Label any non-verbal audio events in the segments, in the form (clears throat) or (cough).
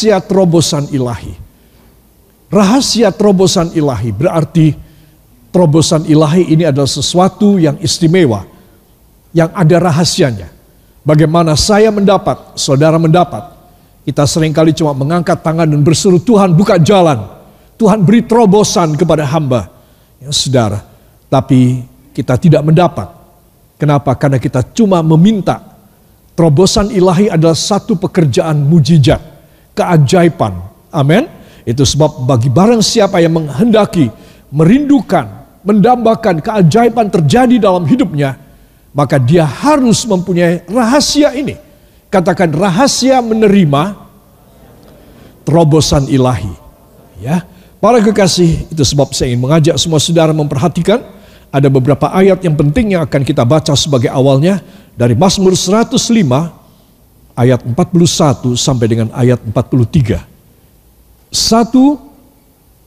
rahasia terobosan ilahi. Rahasia terobosan ilahi berarti terobosan ilahi ini adalah sesuatu yang istimewa, yang ada rahasianya. Bagaimana saya mendapat, saudara mendapat. Kita sering kali cuma mengangkat tangan dan berseru Tuhan buka jalan. Tuhan beri terobosan kepada hamba. Ya saudara, tapi kita tidak mendapat. Kenapa? Karena kita cuma meminta. Terobosan ilahi adalah satu pekerjaan mujizat, keajaiban. Amin. Itu sebab bagi barang siapa yang menghendaki, merindukan, mendambakan keajaiban terjadi dalam hidupnya, maka dia harus mempunyai rahasia ini. Katakan rahasia menerima terobosan ilahi. Ya, para kekasih, itu sebab saya ingin mengajak semua saudara memperhatikan ada beberapa ayat yang penting yang akan kita baca sebagai awalnya dari Mazmur 105 ayat 41 sampai dengan ayat 43. Satu,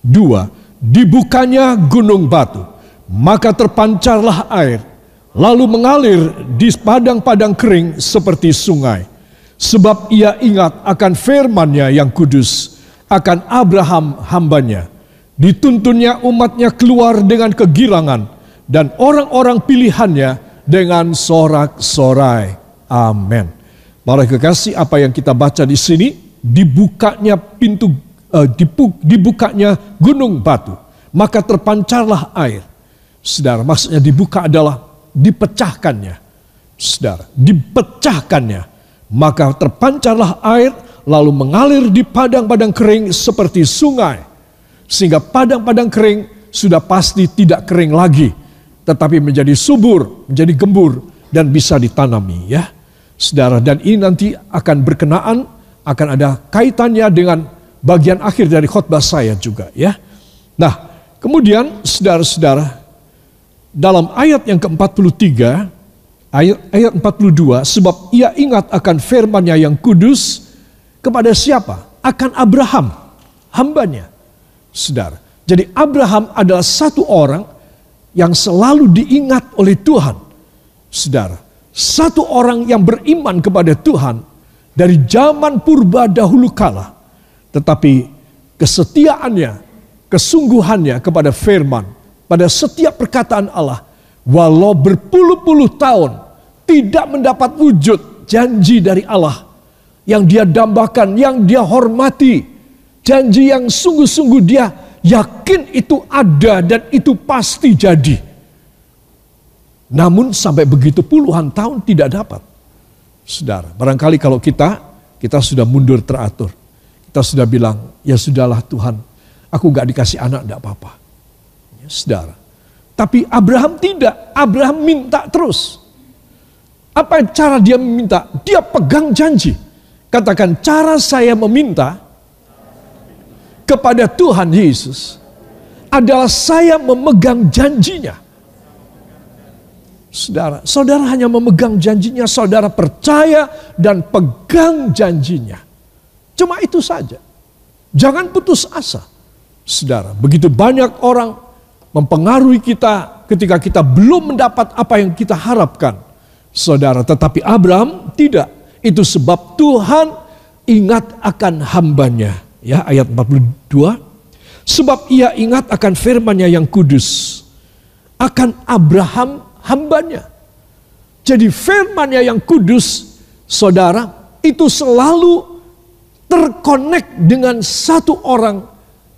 dua, dibukanya gunung batu, maka terpancarlah air, lalu mengalir di padang-padang kering seperti sungai. Sebab ia ingat akan firmannya yang kudus, akan Abraham hambanya. Dituntunnya umatnya keluar dengan kegirangan, dan orang-orang pilihannya dengan sorak-sorai. Amin. Para kekasih, apa yang kita baca di sini, dibukanya pintu uh, dibukanya gunung batu, maka terpancarlah air. Saudara, maksudnya dibuka adalah dipecahkannya. Saudara, dipecahkannya. Maka terpancarlah air lalu mengalir di padang-padang kering seperti sungai. Sehingga padang-padang kering sudah pasti tidak kering lagi. Tetapi menjadi subur, menjadi gembur dan bisa ditanami ya. Saudara, dan ini nanti akan berkenaan, akan ada kaitannya dengan bagian akhir dari khotbah saya juga ya. Nah, kemudian saudara-saudara dalam ayat yang ke-43 ayat ayat 42 sebab ia ingat akan firman-Nya yang kudus kepada siapa? Akan Abraham, hambanya. Saudara. Jadi Abraham adalah satu orang yang selalu diingat oleh Tuhan. Saudara, satu orang yang beriman kepada Tuhan dari zaman purba dahulu kala tetapi kesetiaannya, kesungguhannya kepada firman, pada setiap perkataan Allah, walau berpuluh-puluh tahun tidak mendapat wujud janji dari Allah yang dia dambakan, yang dia hormati, janji yang sungguh-sungguh dia yakin itu ada dan itu pasti jadi. Namun sampai begitu puluhan tahun tidak dapat. Saudara, barangkali kalau kita, kita sudah mundur teratur. Kita sudah bilang, ya sudahlah Tuhan, aku gak dikasih anak, gak apa-apa. Ya, saudara. Tapi Abraham tidak, Abraham minta terus. Apa cara dia meminta? Dia pegang janji. Katakan, cara saya meminta kepada Tuhan Yesus adalah saya memegang janjinya. Saudara, saudara hanya memegang janjinya, saudara percaya dan pegang janjinya. Cuma itu saja. Jangan putus asa. Saudara, begitu banyak orang mempengaruhi kita ketika kita belum mendapat apa yang kita harapkan. Saudara, tetapi Abraham tidak. Itu sebab Tuhan ingat akan hambanya. Ya, ayat 42. Sebab ia ingat akan firmannya yang kudus. Akan Abraham hambanya. Jadi firmannya yang kudus, saudara, itu selalu terkonek dengan satu orang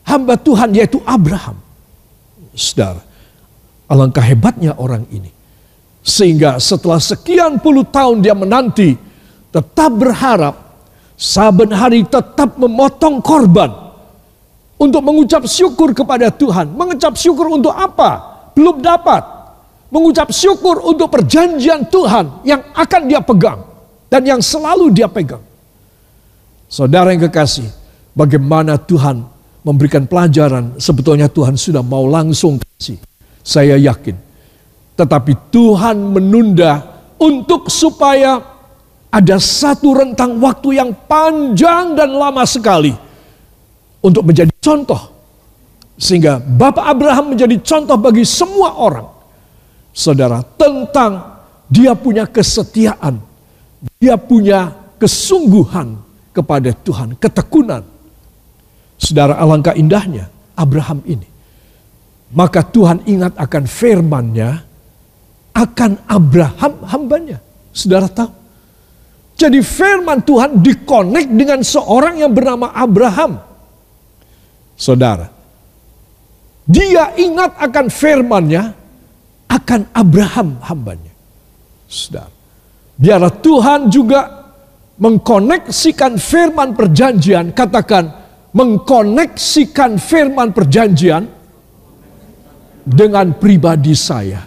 hamba Tuhan yaitu Abraham. Saudara, alangkah hebatnya orang ini. Sehingga setelah sekian puluh tahun dia menanti, tetap berharap, saben hari tetap memotong korban untuk mengucap syukur kepada Tuhan. Mengucap syukur untuk apa? Belum dapat. Mengucap syukur untuk perjanjian Tuhan yang akan dia pegang dan yang selalu dia pegang. Saudara yang kekasih, bagaimana Tuhan memberikan pelajaran, sebetulnya Tuhan sudah mau langsung kasih. Saya yakin. Tetapi Tuhan menunda untuk supaya ada satu rentang waktu yang panjang dan lama sekali untuk menjadi contoh. Sehingga Bapak Abraham menjadi contoh bagi semua orang. Saudara, tentang dia punya kesetiaan, dia punya kesungguhan kepada Tuhan, ketekunan. Saudara alangkah indahnya Abraham ini. Maka Tuhan ingat akan firman-Nya akan Abraham hambanya. Saudara tahu? Jadi firman Tuhan dikonek dengan seorang yang bernama Abraham. Saudara, dia ingat akan firman-Nya akan Abraham hambanya. Saudara, biarlah Tuhan juga mengkoneksikan firman perjanjian, katakan mengkoneksikan firman perjanjian dengan pribadi saya.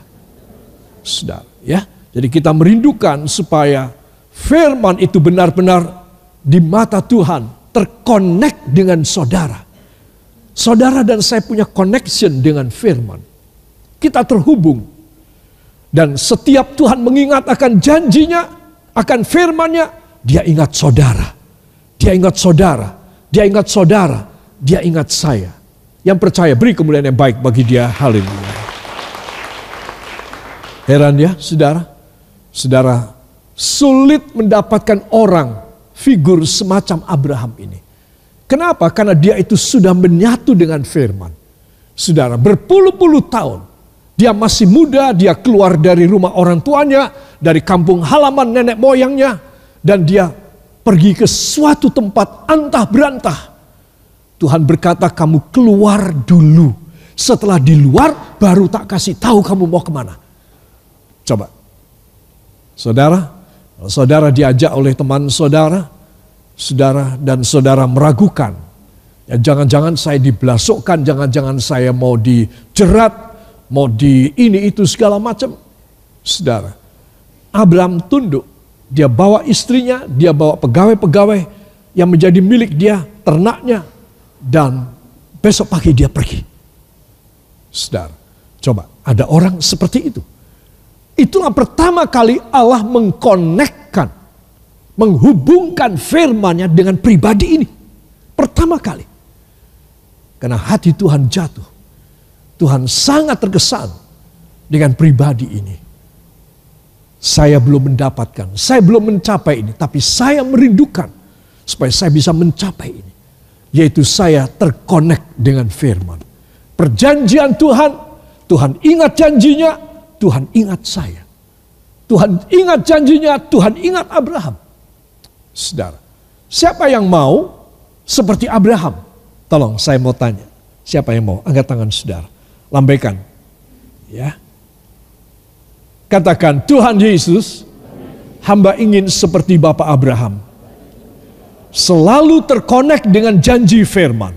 Saudara, ya. Jadi kita merindukan supaya firman itu benar-benar di mata Tuhan terkonek dengan saudara. Saudara dan saya punya connection dengan firman. Kita terhubung. Dan setiap Tuhan mengingat akan janjinya, akan firmannya, dia ingat saudara. Dia ingat saudara. Dia ingat saudara. Dia ingat saya. Yang percaya beri kemuliaan yang baik bagi dia. Haleluya. Heran ya saudara. Saudara sulit mendapatkan orang figur semacam Abraham ini. Kenapa? Karena dia itu sudah menyatu dengan firman. Saudara, berpuluh-puluh tahun. Dia masih muda, dia keluar dari rumah orang tuanya, dari kampung halaman nenek moyangnya. Dan dia pergi ke suatu tempat antah berantah. Tuhan berkata kamu keluar dulu. Setelah di luar baru tak kasih tahu kamu mau ke mana. Coba. Saudara, saudara diajak oleh teman saudara, saudara dan saudara meragukan. Ya, jangan-jangan saya dibelasukkan, jangan-jangan saya mau dijerat, mau di ini itu segala macam. Saudara, Abraham tunduk. Dia bawa istrinya, dia bawa pegawai-pegawai yang menjadi milik dia, ternaknya. Dan besok pagi dia pergi. Saudara, coba ada orang seperti itu. Itulah pertama kali Allah mengkonekkan menghubungkan firmannya dengan pribadi ini. Pertama kali. Karena hati Tuhan jatuh. Tuhan sangat terkesan dengan pribadi ini. Saya belum mendapatkan, saya belum mencapai ini, tapi saya merindukan supaya saya bisa mencapai ini. Yaitu saya terkonek dengan firman. Perjanjian Tuhan, Tuhan ingat janjinya, Tuhan ingat saya. Tuhan ingat janjinya, Tuhan ingat Abraham. Saudara, siapa yang mau seperti Abraham? Tolong saya mau tanya. Siapa yang mau? Angkat tangan saudara. Lambaikan. Ya. Katakan, Tuhan Yesus, hamba ingin seperti Bapak Abraham. Selalu terkonek dengan janji firman.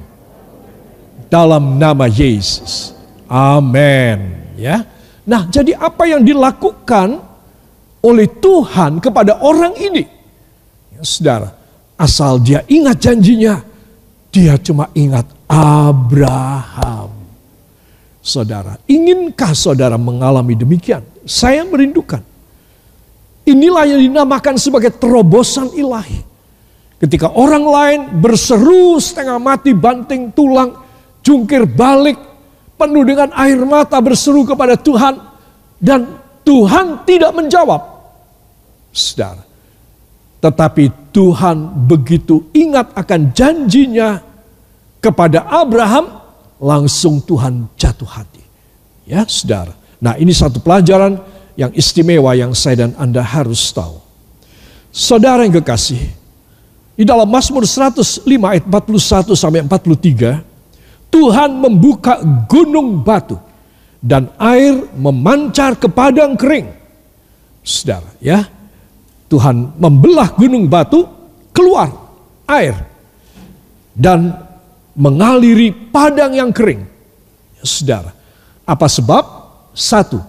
Dalam nama Yesus. Amin. Ya. Nah, jadi apa yang dilakukan oleh Tuhan kepada orang ini? saudara, asal dia ingat janjinya, dia cuma ingat Abraham. Saudara, inginkah saudara mengalami demikian? Saya merindukan. Inilah yang dinamakan sebagai terobosan ilahi. Ketika orang lain berseru setengah mati, banting tulang, jungkir balik, penuh dengan air mata berseru kepada Tuhan, dan Tuhan tidak menjawab. Saudara, tetapi Tuhan begitu ingat akan janjinya kepada Abraham, langsung Tuhan jatuh hati. Ya, saudara. Nah, ini satu pelajaran yang istimewa yang saya dan Anda harus tahu. Saudara yang kekasih, di dalam Mazmur 105 ayat 41 sampai 43, Tuhan membuka gunung batu dan air memancar ke padang kering. Saudara, ya. Tuhan membelah gunung batu, keluar air. Dan mengaliri padang yang kering. Ya, saudara, apa sebab? Satu,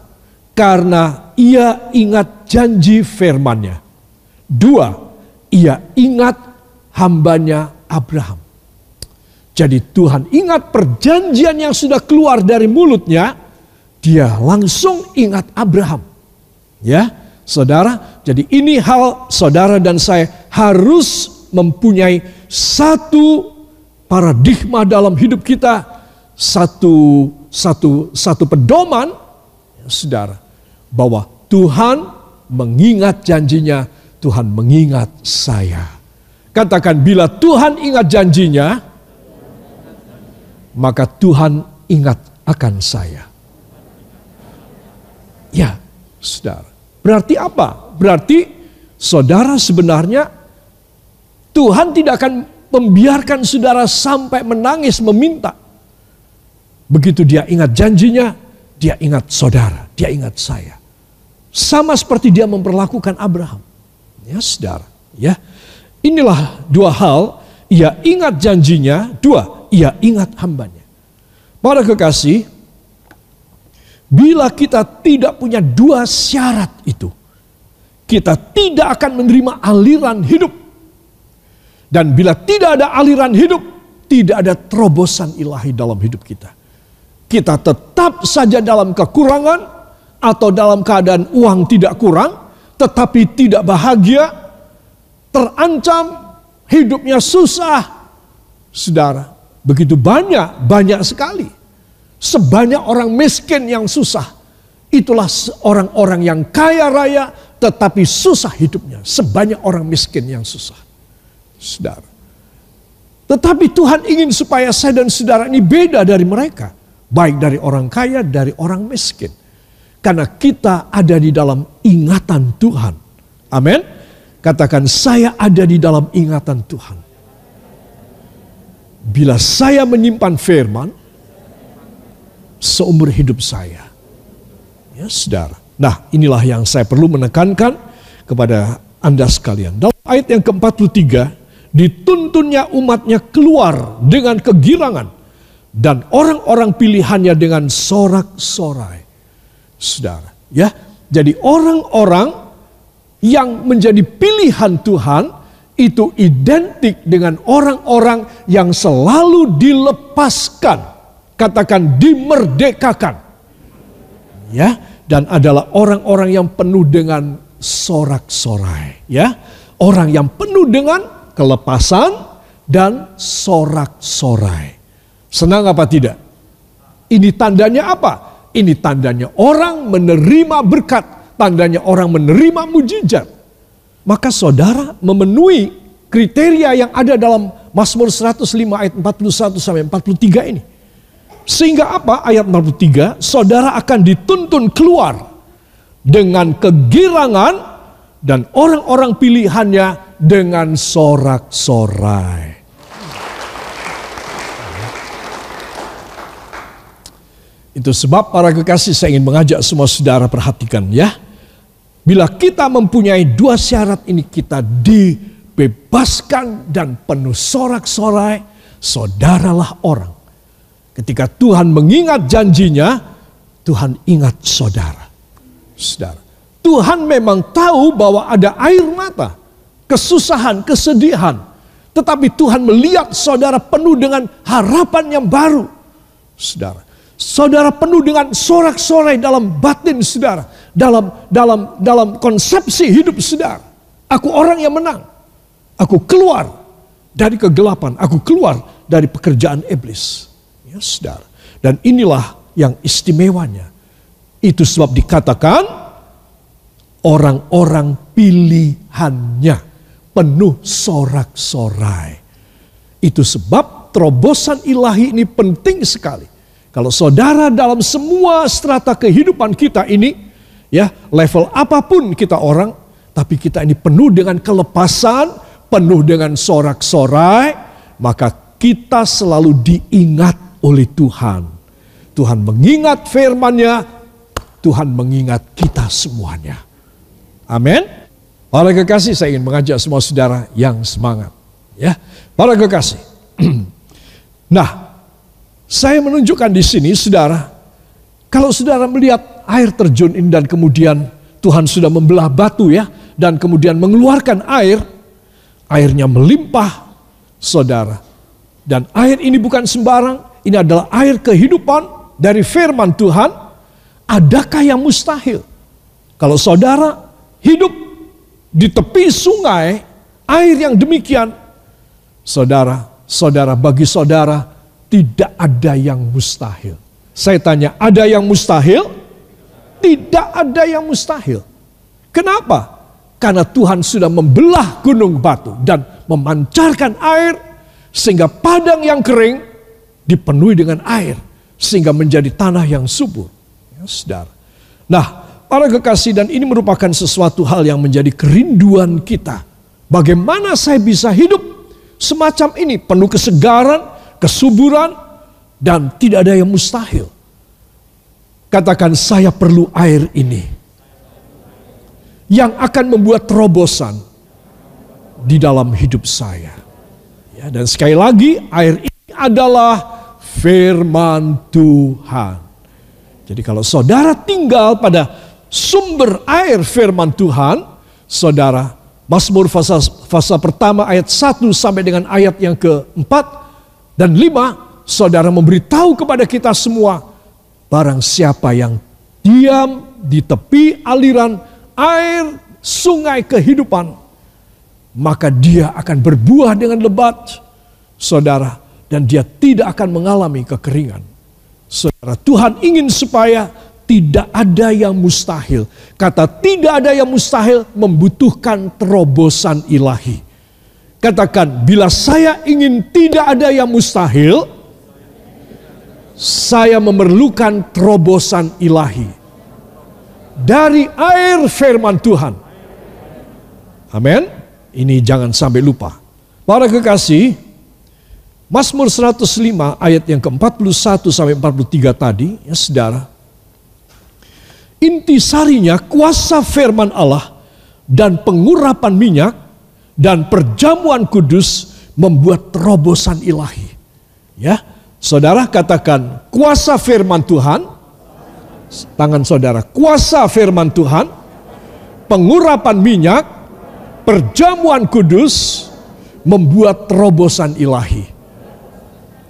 karena ia ingat janji firmannya. Dua, ia ingat hambanya Abraham. Jadi Tuhan ingat perjanjian yang sudah keluar dari mulutnya, dia langsung ingat Abraham. Ya, Saudara, jadi ini hal saudara dan saya harus mempunyai satu paradigma dalam hidup kita, satu satu satu pedoman, ya, saudara, bahwa Tuhan mengingat janjinya, Tuhan mengingat saya. Katakan bila Tuhan ingat janjinya, maka Tuhan ingat akan saya. Ya, saudara. Berarti apa? Berarti saudara sebenarnya Tuhan tidak akan membiarkan saudara sampai menangis meminta. Begitu dia ingat janjinya, dia ingat saudara, dia ingat saya. Sama seperti dia memperlakukan Abraham. Ya, saudara, ya. Inilah dua hal, ia ingat janjinya, dua, ia ingat hambanya. Para kekasih, bila kita tidak punya dua syarat itu, kita tidak akan menerima aliran hidup. Dan bila tidak ada aliran hidup, tidak ada terobosan ilahi dalam hidup kita. Kita tetap saja dalam kekurangan atau dalam keadaan uang tidak kurang, tetapi tidak bahagia, terancam, hidupnya susah. Saudara, begitu banyak, banyak sekali. Sebanyak orang miskin yang susah. Itulah orang-orang yang kaya raya tetapi susah hidupnya. Sebanyak orang miskin yang susah. Saudara. Tetapi Tuhan ingin supaya saya dan saudara ini beda dari mereka. Baik dari orang kaya, dari orang miskin. Karena kita ada di dalam ingatan Tuhan. Amin. Katakan saya ada di dalam ingatan Tuhan. Bila saya menyimpan firman seumur hidup saya. Ya, saudara. Nah, inilah yang saya perlu menekankan kepada Anda sekalian. Dalam ayat yang ke-43, dituntunnya umatnya keluar dengan kegirangan dan orang-orang pilihannya dengan sorak-sorai. Saudara, ya. Jadi orang-orang yang menjadi pilihan Tuhan itu identik dengan orang-orang yang selalu dilepaskan, katakan dimerdekakan. Ya, dan adalah orang-orang yang penuh dengan sorak-sorai, ya. Orang yang penuh dengan kelepasan dan sorak-sorai. Senang apa tidak? Ini tandanya apa? Ini tandanya orang menerima berkat tandanya orang menerima mujizat. Maka saudara memenuhi kriteria yang ada dalam Mazmur 105 ayat 41 sampai 43 ini. Sehingga apa? Ayat 43, saudara akan dituntun keluar dengan kegirangan dan orang-orang pilihannya dengan sorak-sorai. Itu sebab para kekasih saya ingin mengajak semua saudara perhatikan ya. Bila kita mempunyai dua syarat ini kita dibebaskan dan penuh sorak-sorai, saudaralah orang. Ketika Tuhan mengingat janjinya, Tuhan ingat saudara. Saudara, Tuhan memang tahu bahwa ada air mata, kesusahan, kesedihan. Tetapi Tuhan melihat saudara penuh dengan harapan yang baru. Saudara, Saudara penuh dengan sorak-sorai dalam batin saudara, dalam dalam dalam konsepsi hidup saudara. Aku orang yang menang. Aku keluar dari kegelapan, aku keluar dari pekerjaan iblis. Ya, saudara. Dan inilah yang istimewanya. Itu sebab dikatakan orang-orang pilihannya penuh sorak-sorai. Itu sebab terobosan ilahi ini penting sekali kalau saudara dalam semua strata kehidupan kita ini, ya level apa pun kita orang, tapi kita ini penuh dengan kelepasan, penuh dengan sorak-sorai, maka kita selalu diingat oleh Tuhan. Tuhan mengingat firman-Nya, Tuhan mengingat kita semuanya. Amin. Para kekasih, saya ingin mengajak semua saudara yang semangat. Ya, para kekasih. (clears throat) nah, saya menunjukkan di sini, saudara, kalau saudara melihat air terjun ini dan kemudian Tuhan sudah membelah batu ya, dan kemudian mengeluarkan air, airnya melimpah, saudara. Dan air ini bukan sembarang, ini adalah air kehidupan dari firman Tuhan. Adakah yang mustahil? Kalau saudara hidup di tepi sungai, air yang demikian, saudara, saudara bagi saudara tidak ada yang mustahil. Saya tanya, ada yang mustahil? Tidak ada yang mustahil. Kenapa? Karena Tuhan sudah membelah gunung batu dan memancarkan air sehingga padang yang kering dipenuhi dengan air sehingga menjadi tanah yang subur. Ya, saudara. Nah, para kekasih dan ini merupakan sesuatu hal yang menjadi kerinduan kita. Bagaimana saya bisa hidup semacam ini penuh kesegaran, kesuburan dan tidak ada yang mustahil. Katakan saya perlu air ini. Yang akan membuat terobosan di dalam hidup saya. Ya, dan sekali lagi air ini adalah firman Tuhan. Jadi kalau saudara tinggal pada sumber air firman Tuhan, saudara, Mazmur fasa, fasa pertama ayat 1 sampai dengan ayat yang keempat dan lima, saudara memberitahu kepada kita semua, barang siapa yang diam di tepi aliran air sungai kehidupan, maka dia akan berbuah dengan lebat. Saudara, dan dia tidak akan mengalami kekeringan. Saudara, Tuhan ingin supaya tidak ada yang mustahil. Kata tidak ada yang mustahil membutuhkan terobosan ilahi. Katakan, bila saya ingin tidak ada yang mustahil, saya memerlukan terobosan ilahi. Dari air firman Tuhan. Amin. Ini jangan sampai lupa. Para kekasih, Mazmur 105 ayat yang ke-41 sampai 43 tadi, ya saudara. Intisarinya kuasa firman Allah dan pengurapan minyak dan perjamuan kudus membuat terobosan ilahi. Ya, saudara katakan kuasa firman Tuhan, tangan saudara, kuasa firman Tuhan, pengurapan minyak, perjamuan kudus membuat terobosan ilahi.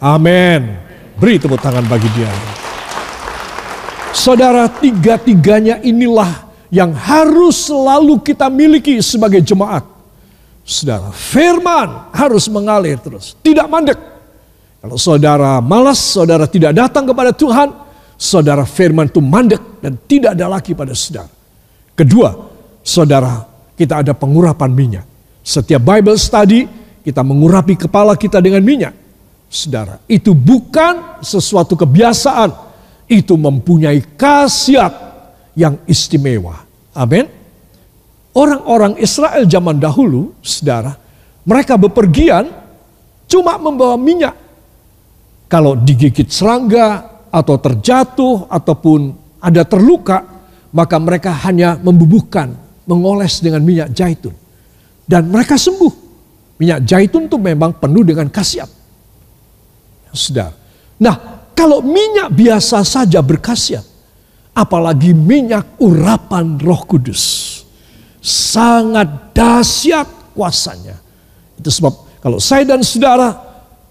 Amin. Beri tepuk tangan bagi dia. Saudara, tiga-tiganya inilah yang harus selalu kita miliki sebagai jemaat. Saudara, firman harus mengalir terus, tidak mandek. Kalau saudara malas, saudara tidak datang kepada Tuhan, saudara firman itu mandek dan tidak ada lagi pada saudara. Kedua, saudara, kita ada pengurapan minyak. Setiap Bible study, kita mengurapi kepala kita dengan minyak. Saudara, itu bukan sesuatu kebiasaan. Itu mempunyai khasiat yang istimewa. Amin. Orang-orang Israel zaman dahulu, saudara, mereka bepergian cuma membawa minyak. Kalau digigit serangga atau terjatuh ataupun ada terluka, maka mereka hanya membubuhkan, mengoles dengan minyak zaitun. Dan mereka sembuh. Minyak zaitun itu memang penuh dengan khasiat. Saudara. Nah, kalau minyak biasa saja berkhasiat, apalagi minyak urapan Roh Kudus. Sangat dahsyat kuasanya. Itu sebab kalau saya dan saudara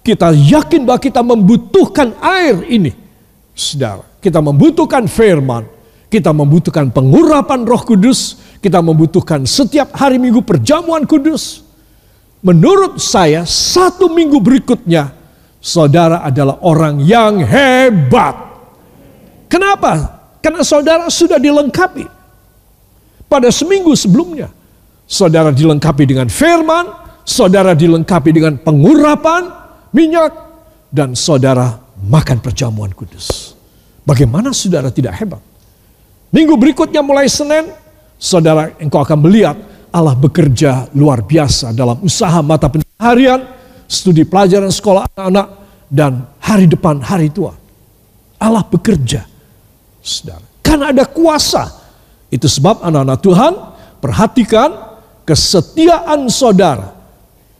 kita yakin bahwa kita membutuhkan air ini. Saudara, kita membutuhkan firman, kita membutuhkan pengurapan Roh Kudus, kita membutuhkan setiap hari Minggu perjamuan kudus. Menurut saya, satu minggu berikutnya saudara adalah orang yang hebat. Kenapa? Karena saudara sudah dilengkapi. Pada seminggu sebelumnya, saudara dilengkapi dengan firman, saudara dilengkapi dengan pengurapan minyak, dan saudara makan perjamuan kudus. Bagaimana saudara tidak hebat? Minggu berikutnya mulai Senin, saudara engkau akan melihat Allah bekerja luar biasa dalam usaha mata pencaharian, studi pelajaran sekolah anak-anak, dan hari depan hari tua. Allah bekerja. Saudara. Karena ada kuasa. Itu sebab anak-anak Tuhan perhatikan kesetiaan saudara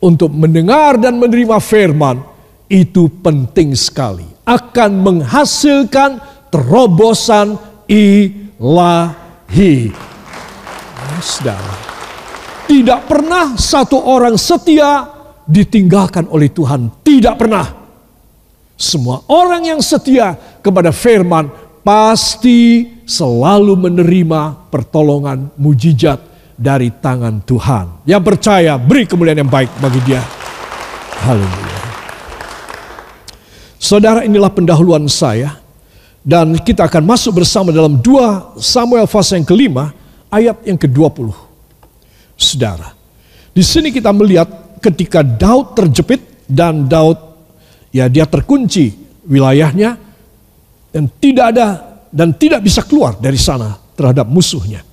untuk mendengar dan menerima firman itu penting sekali. Akan menghasilkan terobosan ilahi. Saudara. Tidak pernah satu orang setia ditinggalkan oleh Tuhan. Tidak pernah. Semua orang yang setia kepada firman pasti selalu menerima pertolongan mujizat dari tangan Tuhan. Yang percaya beri kemuliaan yang baik bagi dia. Haleluya. Saudara inilah pendahuluan saya. Dan kita akan masuk bersama dalam 2 Samuel fase yang kelima ayat yang ke-20. Saudara, di sini kita melihat ketika Daud terjepit dan Daud ya dia terkunci wilayahnya dan tidak ada dan tidak bisa keluar dari sana terhadap musuhnya.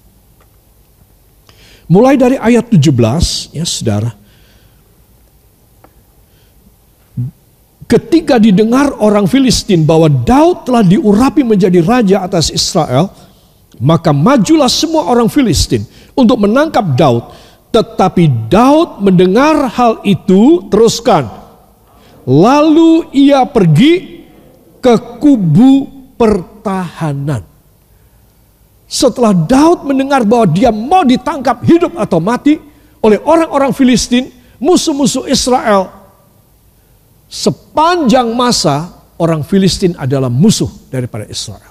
Mulai dari ayat 17 ya Saudara. Ketika didengar orang Filistin bahwa Daud telah diurapi menjadi raja atas Israel, maka majulah semua orang Filistin untuk menangkap Daud. Tetapi Daud mendengar hal itu, teruskan. Lalu ia pergi ke kubu pertahanan. Setelah Daud mendengar bahwa dia mau ditangkap hidup atau mati oleh orang-orang Filistin, musuh-musuh Israel, sepanjang masa orang Filistin adalah musuh daripada Israel.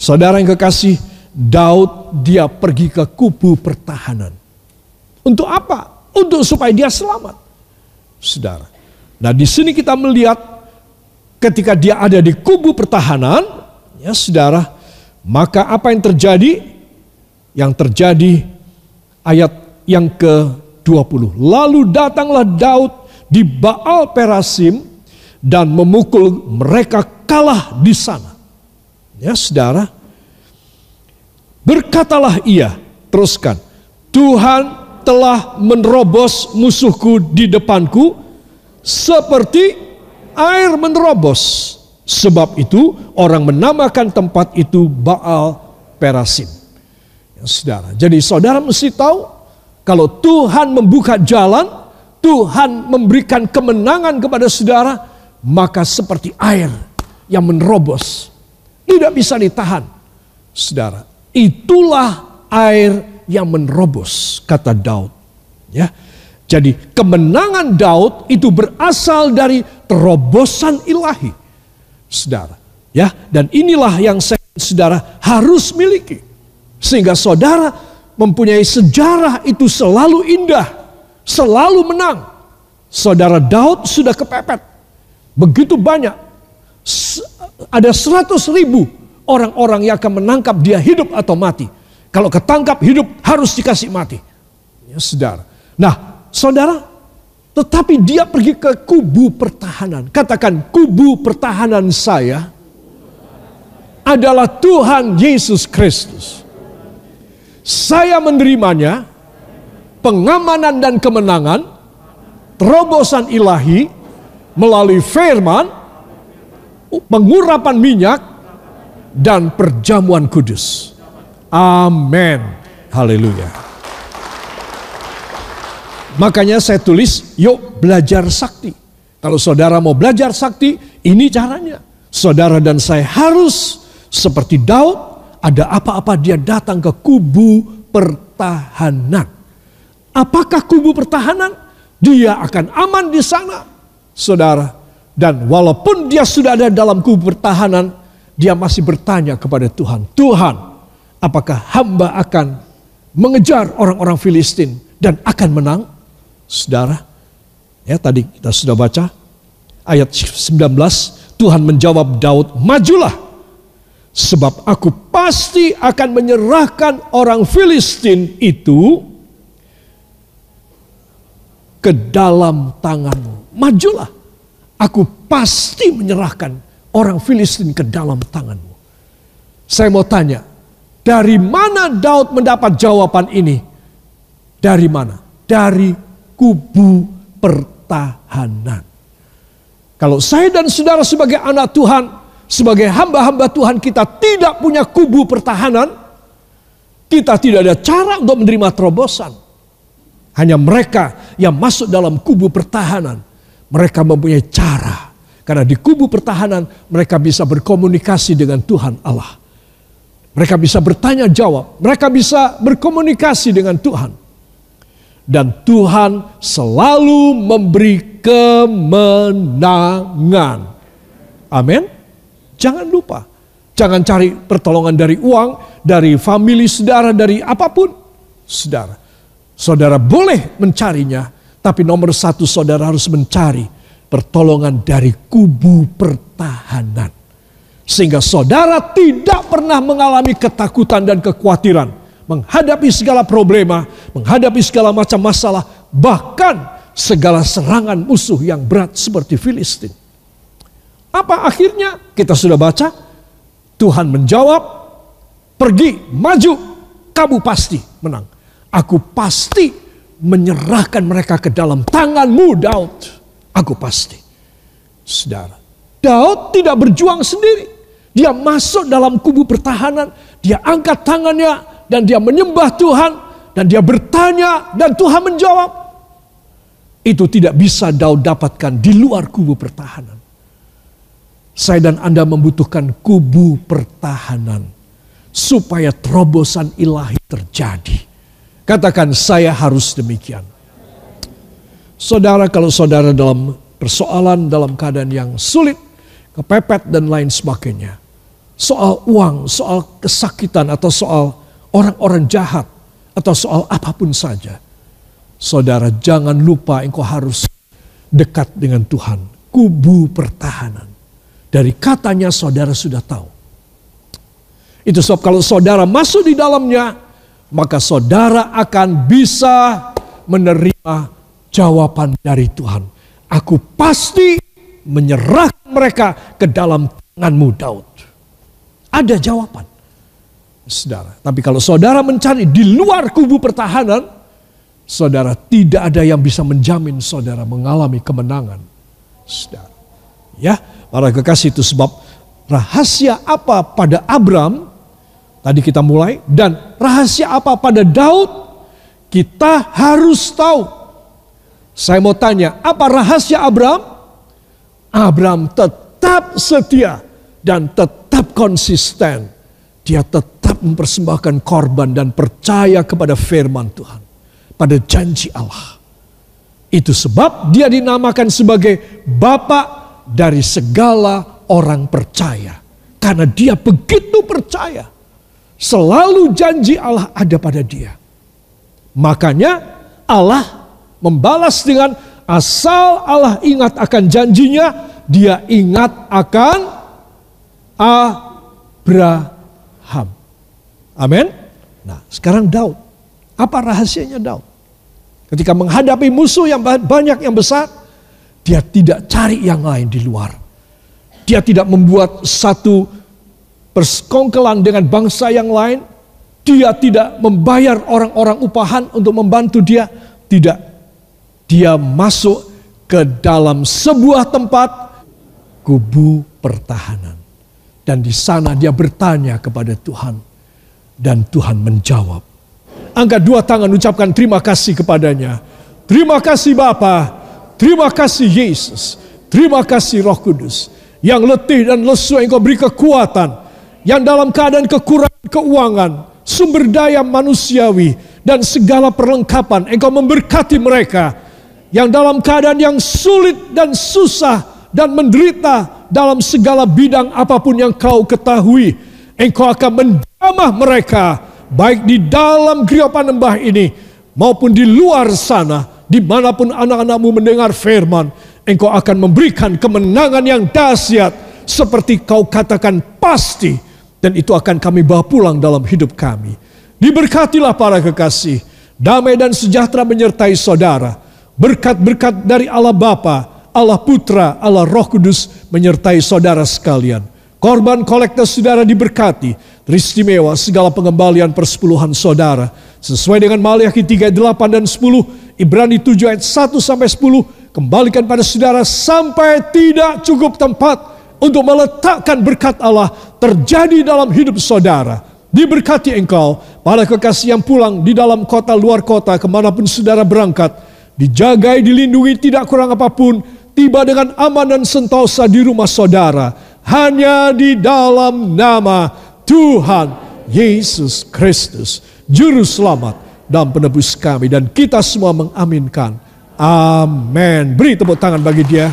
Saudara yang kekasih, Daud dia pergi ke kubu pertahanan. Untuk apa? Untuk supaya dia selamat. Saudara. Nah, di sini kita melihat ketika dia ada di kubu pertahanan, ya Saudara, maka apa yang terjadi? Yang terjadi ayat yang ke-20. Lalu datanglah Daud di Baal Perasim dan memukul mereka kalah di sana. Ya saudara, berkatalah ia, teruskan, Tuhan telah menerobos musuhku di depanku seperti air menerobos. Sebab itu orang menamakan tempat itu Baal Perasim. Ya, saudara, jadi saudara mesti tahu kalau Tuhan membuka jalan, Tuhan memberikan kemenangan kepada saudara, maka seperti air yang menerobos. Tidak bisa ditahan. Saudara, itulah air yang menerobos, kata Daud. Ya. Jadi kemenangan Daud itu berasal dari terobosan ilahi. Saudara, ya, dan inilah yang saya saudara harus miliki. Sehingga saudara mempunyai sejarah itu selalu indah selalu menang. Saudara Daud sudah kepepet. Begitu banyak. Ada seratus ribu orang-orang yang akan menangkap dia hidup atau mati. Kalau ketangkap hidup harus dikasih mati. Ya saudara. Nah saudara tetapi dia pergi ke kubu pertahanan. Katakan kubu pertahanan saya adalah Tuhan Yesus Kristus. Saya menerimanya pengamanan dan kemenangan, terobosan ilahi melalui firman, pengurapan minyak, dan perjamuan kudus. Amin. Haleluya. Makanya saya tulis, yuk belajar sakti. Kalau saudara mau belajar sakti, ini caranya. Saudara dan saya harus seperti Daud, ada apa-apa dia datang ke kubu pertahanan. Apakah kubu pertahanan? Dia akan aman di sana, saudara. Dan walaupun dia sudah ada dalam kubu pertahanan, dia masih bertanya kepada Tuhan, Tuhan, apakah hamba akan mengejar orang-orang Filistin dan akan menang? Saudara, ya tadi kita sudah baca ayat 19, Tuhan menjawab Daud, majulah sebab aku pasti akan menyerahkan orang Filistin itu ke dalam tanganmu. Majulah. Aku pasti menyerahkan orang Filistin ke dalam tanganmu. Saya mau tanya, dari mana Daud mendapat jawaban ini? Dari mana? Dari kubu pertahanan. Kalau saya dan saudara sebagai anak Tuhan, sebagai hamba-hamba Tuhan kita tidak punya kubu pertahanan, kita tidak ada cara untuk menerima terobosan. Hanya mereka yang masuk dalam kubu pertahanan, mereka mempunyai cara. Karena di kubu pertahanan mereka bisa berkomunikasi dengan Tuhan Allah. Mereka bisa bertanya jawab, mereka bisa berkomunikasi dengan Tuhan. Dan Tuhan selalu memberi kemenangan. Amin. Jangan lupa, jangan cari pertolongan dari uang, dari famili saudara, dari apa pun. Saudara, Saudara boleh mencarinya, tapi nomor satu saudara harus mencari pertolongan dari kubu pertahanan. Sehingga saudara tidak pernah mengalami ketakutan dan kekhawatiran. Menghadapi segala problema, menghadapi segala macam masalah. Bahkan segala serangan musuh yang berat seperti Filistin. Apa akhirnya? Kita sudah baca. Tuhan menjawab, pergi, maju, kamu pasti menang. Aku pasti menyerahkan mereka ke dalam tanganmu Daud. Aku pasti. Saudara, Daud tidak berjuang sendiri. Dia masuk dalam kubu pertahanan, dia angkat tangannya dan dia menyembah Tuhan dan dia bertanya dan Tuhan menjawab. Itu tidak bisa Daud dapatkan di luar kubu pertahanan. Saya dan Anda membutuhkan kubu pertahanan supaya terobosan ilahi terjadi. Katakan saya harus demikian. Saudara kalau saudara dalam persoalan dalam keadaan yang sulit, kepepet dan lain sebagainya. Soal uang, soal kesakitan atau soal orang-orang jahat atau soal apa pun saja. Saudara jangan lupa engkau harus dekat dengan Tuhan. Kubu pertahanan. Dari katanya saudara sudah tahu. Itu sebab kalau saudara masuk di dalamnya, maka saudara akan bisa menerima jawaban dari Tuhan. Aku pasti menyerahkan mereka ke dalam tanganmu Daud. Ada jawaban. Saudara, tapi kalau saudara mencari di luar kubu pertahanan, saudara tidak ada yang bisa menjamin saudara mengalami kemenangan. Saudara. Ya, Para kekasih itu sebab rahasia apa pada Abram, tadi kita mulai, dan rahasia apa pada Daud, kita harus tahu. Saya mau tanya, apa rahasia Abram? Abram tetap setia dan tetap konsisten. Dia tetap mempersembahkan korban dan percaya kepada firman Tuhan. Pada janji Allah. Itu sebab dia dinamakan sebagai Bapak dari segala orang percaya. Karena dia begitu percaya. Selalu janji Allah ada pada dia. Makanya Allah membalas dengan asal Allah ingat akan janjinya, dia ingat akan Abraham. Amin. Nah, sekarang Daud. Apa rahasianya Daud? Ketika menghadapi musuh yang banyak yang besar, dia tidak cari yang lain di luar. Dia tidak membuat satu persekongkelan dengan bangsa yang lain. Dia tidak membayar orang-orang upahan untuk membantu dia. Tidak. Dia masuk ke dalam sebuah tempat kubu pertahanan. Dan di sana dia bertanya kepada Tuhan. Dan Tuhan menjawab. Angkat dua tangan ucapkan terima kasih kepadanya. Terima kasih Bapak Terima kasih Yesus. Terima kasih Roh Kudus. Yang letih dan lesu engkau beri kekuatan. Yang dalam keadaan kekurangan keuangan, sumber daya manusiawi, dan segala perlengkapan engkau memberkati mereka. Yang dalam keadaan yang sulit dan susah dan menderita dalam segala bidang apa pun yang kau ketahui. Engkau akan menjamah mereka baik di dalam geriopan lembah ini maupun di luar sana di mana pun anak-anakmu mendengar firman, engkau akan memberikan kemenangan yang dahsyat seperti kau katakan pasti dan itu akan kami bawa pulang dalam hidup kami. Diberkatilah para kekasih, damai dan sejahtera menyertai saudara. Berkat-berkat dari Allah Bapa, Allah Putra, Allah Roh Kudus menyertai saudara sekalian. Korban kolektor saudara diberkati, teristimewa segala pengembalian persepuluhan saudara. Sesuai dengan Maliaki 3, 8 dan 10, Ibrani 7 ayat 1 sampai 10 kembalikan pada saudara sampai tidak cukup tempat untuk meletakkan berkat Allah terjadi dalam hidup saudara. Diberkati engkau, para kekasih yang pulang di dalam kota luar kota ke mana pun saudara berangkat. Dijagai, dilindungi, tidak kurang apa pun. Tiba dengan aman dan sentosa di rumah saudara. Hanya di dalam nama Tuhan Yesus Kristus. Juru Selamat dan penebus kami. Dan kita semua mengaminkan. Amin. Beri tepuk tangan bagi dia.